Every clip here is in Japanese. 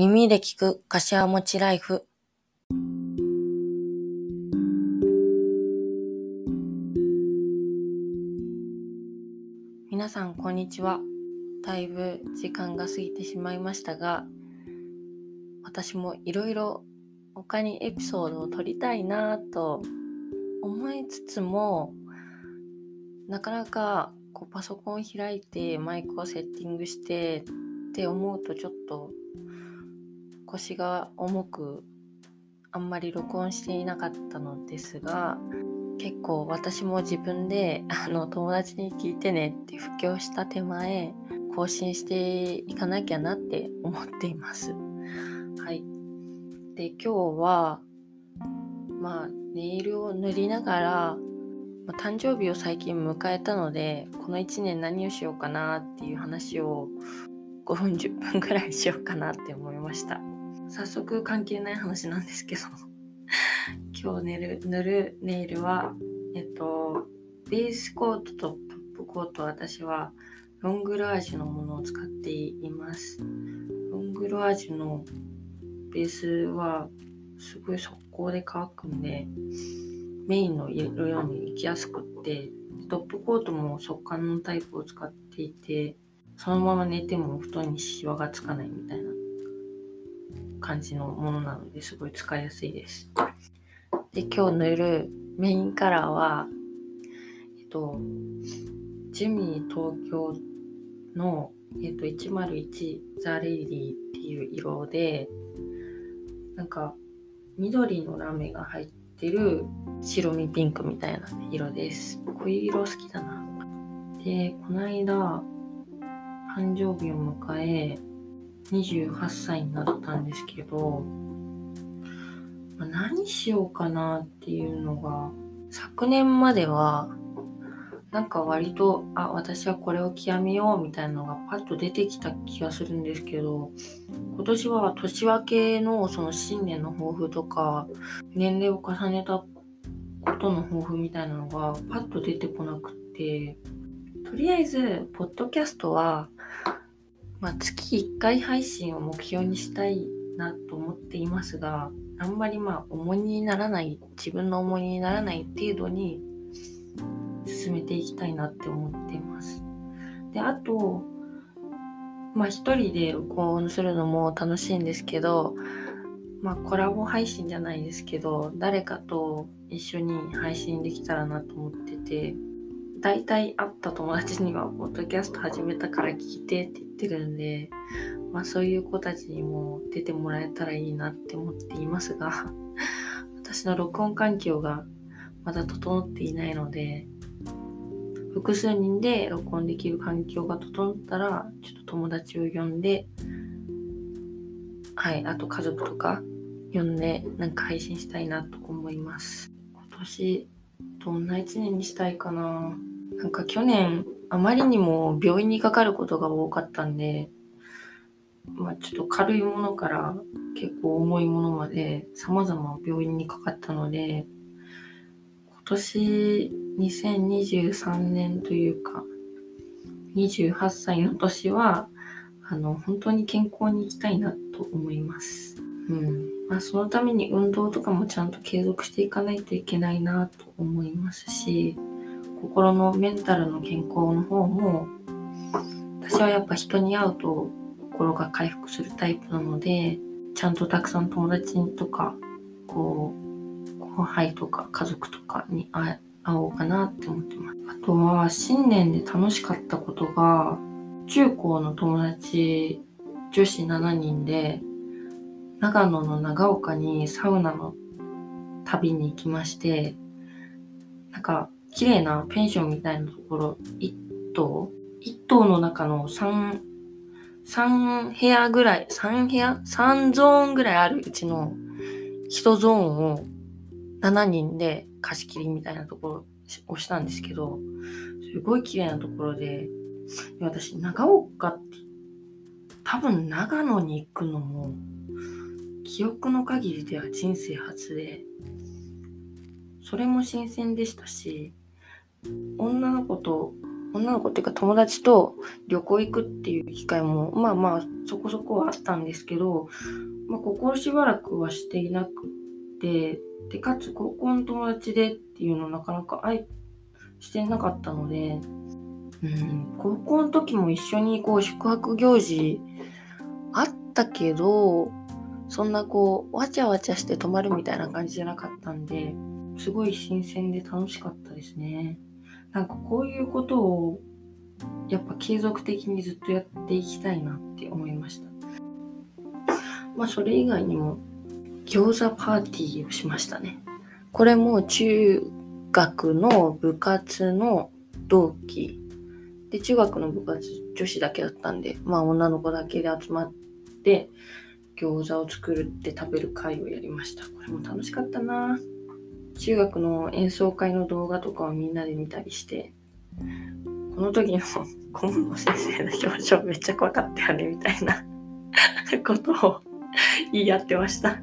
耳で聞く柏餅ライフ。皆さん、こんにちは。だいぶ時間が過ぎてしまいましたが、私もいろいろ他にエピソードを撮りたいなと思いつつも、なかなかこうパソコン開いてマイクをセッティングしてって思うとちょっと腰が重くあんまり録音していなかったのですが結構私も自分であの友達に聞いてねって布教した手前更新していかなきゃなって思っています。はい。で今日はまあネイルを塗りながらま誕生日を最近迎えたのでこの1年何をしようかなっていう話を5分10分ぐらいしようかなって思いました早速関係ない話なんですけど。今日塗る塗るネイルはえっとベースコートとトップコート私はロングラージュのものを使っています。ロングラージュのベースはすごい速攻で乾くんでメインの色に行きやすくってトップコートも速乾のタイプを使っていてそのまま寝ても布団にシワがつかないみたいな。感じのものなのですごい使いやすいです。で今日塗るメインカラーはえっとジュミー東京の、えっと、101ザ・レイディっていう色でなんか緑のラメが入ってる白身ピンクみたいな色です。こういう色好きだな。で、この間、誕生日を迎え、28歳になったんですけど、まあ、何しようかなっていうのが、昨年までは、なんか割と、あ、私はこれを極めようみたいなのがパッと出てきた気がするんですけど、今年は年明けのその新年の抱負とか、年齢を重ねたことの抱負みたいなのがパッと出てこなくってとりあえずポッドキャストは、まあ、月1回配信を目標にしたいなと思っていますがあんまりまあ重荷にならない自分の重荷にならない程度に進めていきたいなって思っています。であとまあ一人で録音するのも楽しいんですけどまあコラボ配信じゃないですけど誰かと一緒に配信できたらなと思ってて大体会った友達にはポッドキャスト始めたから聞いてって言ってるんで、まあ、そういう子たちにも出てもらえたらいいなって思っていますが 私の録音環境がまだ整っていないので複数人で録音できる環境が整ったらちょっと友達を呼んではいあと家族とか呼んでなんか配信したいなと思います。今年どんな1年にしたいかな？なんか去年あまりにも病院にかかることが多かったんでまあちょっと軽いものから結構重いものまで様々病院にかかったので今年2023年というか28歳の年はあの本当に健康に行きたいなと思います。うんまあ、そのために運動とかもちゃんと継続していかないといけないなと思いますし心のメンタルの健康の方も私はやっぱ人に会うと心が回復するタイプなのでちゃんとたくさん友達とかこう後輩とか家族とかに会おうかなって思ってます。あとは新年で楽しかったことが中高の友達女子7人で長野の長岡にサウナの旅に行きまして、なんか、綺麗なペンションみたいなところ、一棟？一棟の中の三、三部屋ぐらい、三部屋？三ゾーンぐらいあるうちの一ゾーンを7人で貸し切りみたいなところをしたんですけど、すごい綺麗なところで、私、長岡って、多分長野に行くのも記憶の限りでは人生初でそれも新鮮でしたし女の子と女の子っていうか友達と旅行行くっていう機会もまあまあそこそこはあったんですけど、まあ、ここしばらくはしていなくてでかつ高校の友達でっていうのなかなか愛してなかったので、うん、高校の時も一緒にこう宿泊行事あったけどそんなこうわちゃわちゃして泊まるみたいな感じじゃなかったんですごい新鮮で楽しかったですね。なんかこういうことをやっぱ継続的にずっとやっていきたいなって思いました。まあそれ以外にも餃子パーティーをしましたね。これも中学の部活の同期で中学の部活女子だけだったんでまあ女の子だけで集まって餃子を作るって食べる会をやりましたこれも楽しかったな中学の演奏会の動画とかをみんなで見たりしてこの時の顧問の先生の表情めっちゃ怖かったよねみたいな ことを言い合ってました。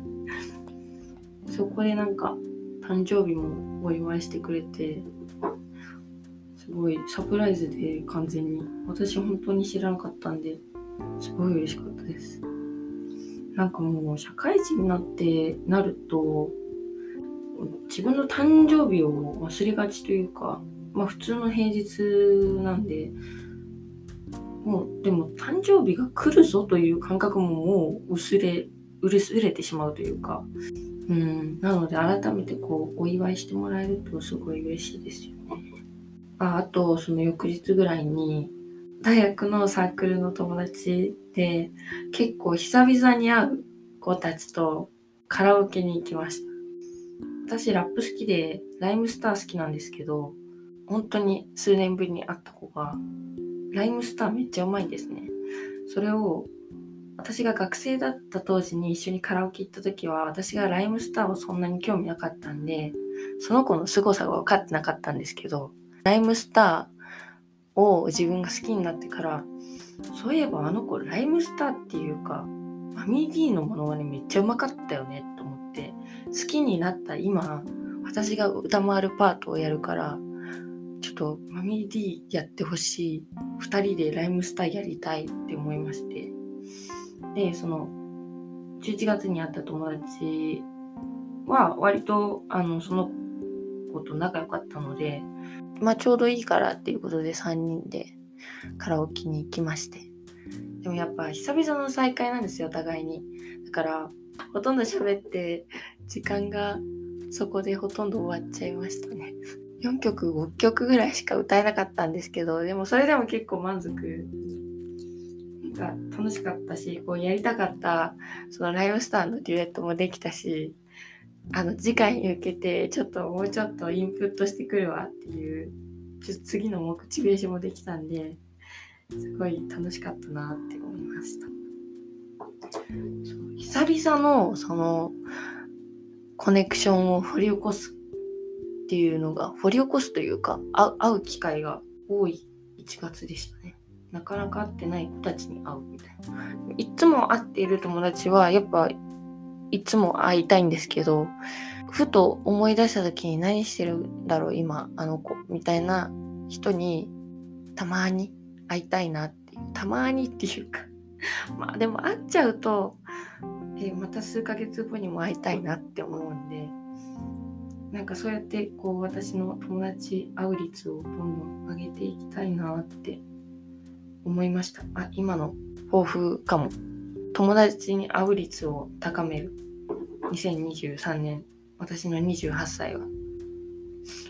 そこでなんか誕生日もお祝いしてくれてすごいサプライズで完全に。私本当に知らなかったんですごい嬉しかったです。なんかもう社会人になってなると自分の誕生日を忘れがちというかまあ普通の平日なんでもうでも誕生日が来るぞという感覚ももう薄れ薄れてしまうというかうん、なので改めてこうお祝いしてもらえるとすごい嬉しいですよね。ああとその翌日ぐらいに大学のサークルの友達で結構久々に会う子たちとカラオケに行きました。私ラップ好きでライムスター好きなんですけど本当に数年ぶりに会った子がライムスターめっちゃうまいんですね。それを私が学生だった当時に一緒にカラオケ行った時は私がライムスターをそんなに興味なかったんでその子の凄さが分かってなかったんですけどライムスターを自分が好きになってからそういえばあの子ライムスターっていうかマミー D のものはねめっちゃうまかったよねと思って好きになった今私が歌回るパートをやるからちょっとマミー D やってほしい2人でライムスターやりたいって思いましてで、その、11月に会った友達は割と、あの、その子と仲良かったので、まあちょうどいいからっていうことで3人でカラオケに行きまして。でもやっぱ久々の再会なんですよ、お互いに。だから、ほとんど喋って、時間がそこでほとんど終わっちゃいましたね。4曲、5曲ぐらいしか歌えなかったんですけど、でもそれでも結構満足が楽しかったしこうやりたかったそのライブスターのデュエットもできたしあの次回に向けてちょっともうちょっとインプットしてくるわっていうちょっと次のモチベーションもできたんですごい楽しかったなって思いました久々のそのコネクションを掘り起こすっていうのが掘り起こすというか会う機会が多い1月でしたねなかなか会ってない子たちに会うみたいな。いつも会っている友達はやっぱいつも会いたいんですけど、ふと思い出した時に何してるんだろう今あの子みたいな人にたまに会いたいなっていうたまにっていうか まあでも会っちゃうと、えまた数ヶ月後にも会いたいなって思うんでなんかそうやってこう私の友達会う率をどんどん上げていきたいなって思いました。あ、今の抱負かも。友達に会う率を高める。2023年、私の28歳は。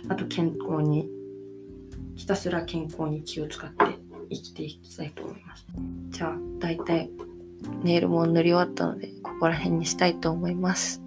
あと健康に、ひたすら健康に気を使って生きていきたいと思います。じゃあ、大体ネイルも塗り終わったので、ここら辺にしたいと思います。